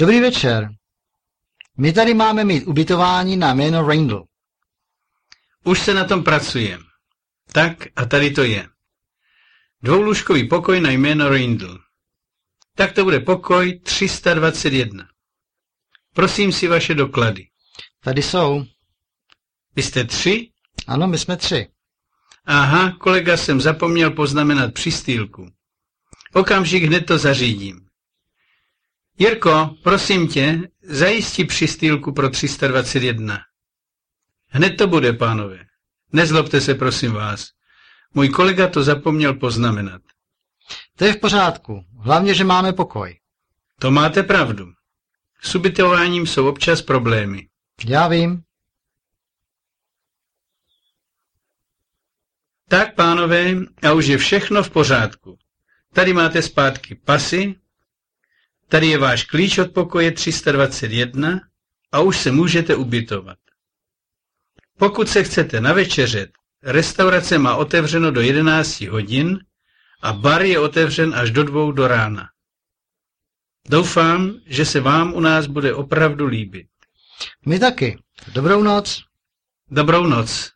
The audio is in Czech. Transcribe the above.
Dobrý večer. My tady máme mít ubytování na jméno Randall. Už se na tom pracuje. Tak a tady to je. Dvoulůžkový pokoj na jméno Rindl. Tak to bude pokoj 321. Prosím si vaše doklady. Tady jsou. Vy jste tři? Ano, my jsme tři. Aha, kolega jsem zapomněl poznamenat přistýlku. Okamžik hned to zařídím. Jirko, prosím tě, zajistí přistýlku pro 321. Hned to bude, pánové. Nezlobte se, prosím vás. Můj kolega to zapomněl poznamenat. To je v pořádku. Hlavně, že máme pokoj. To máte pravdu. S ubytováním jsou občas problémy. Já vím. Tak, pánové, a už je všechno v pořádku. Tady máte zpátky pasy, tady je váš klíč od pokoje 321 a už se můžete ubytovat. Pokud se chcete navečeřet, restaurace má otevřeno do 11 hodin a bar je otevřen až do dvou do rána. Doufám, že se vám u nás bude opravdu líbit. My taky. Dobrou noc. Dobrou noc.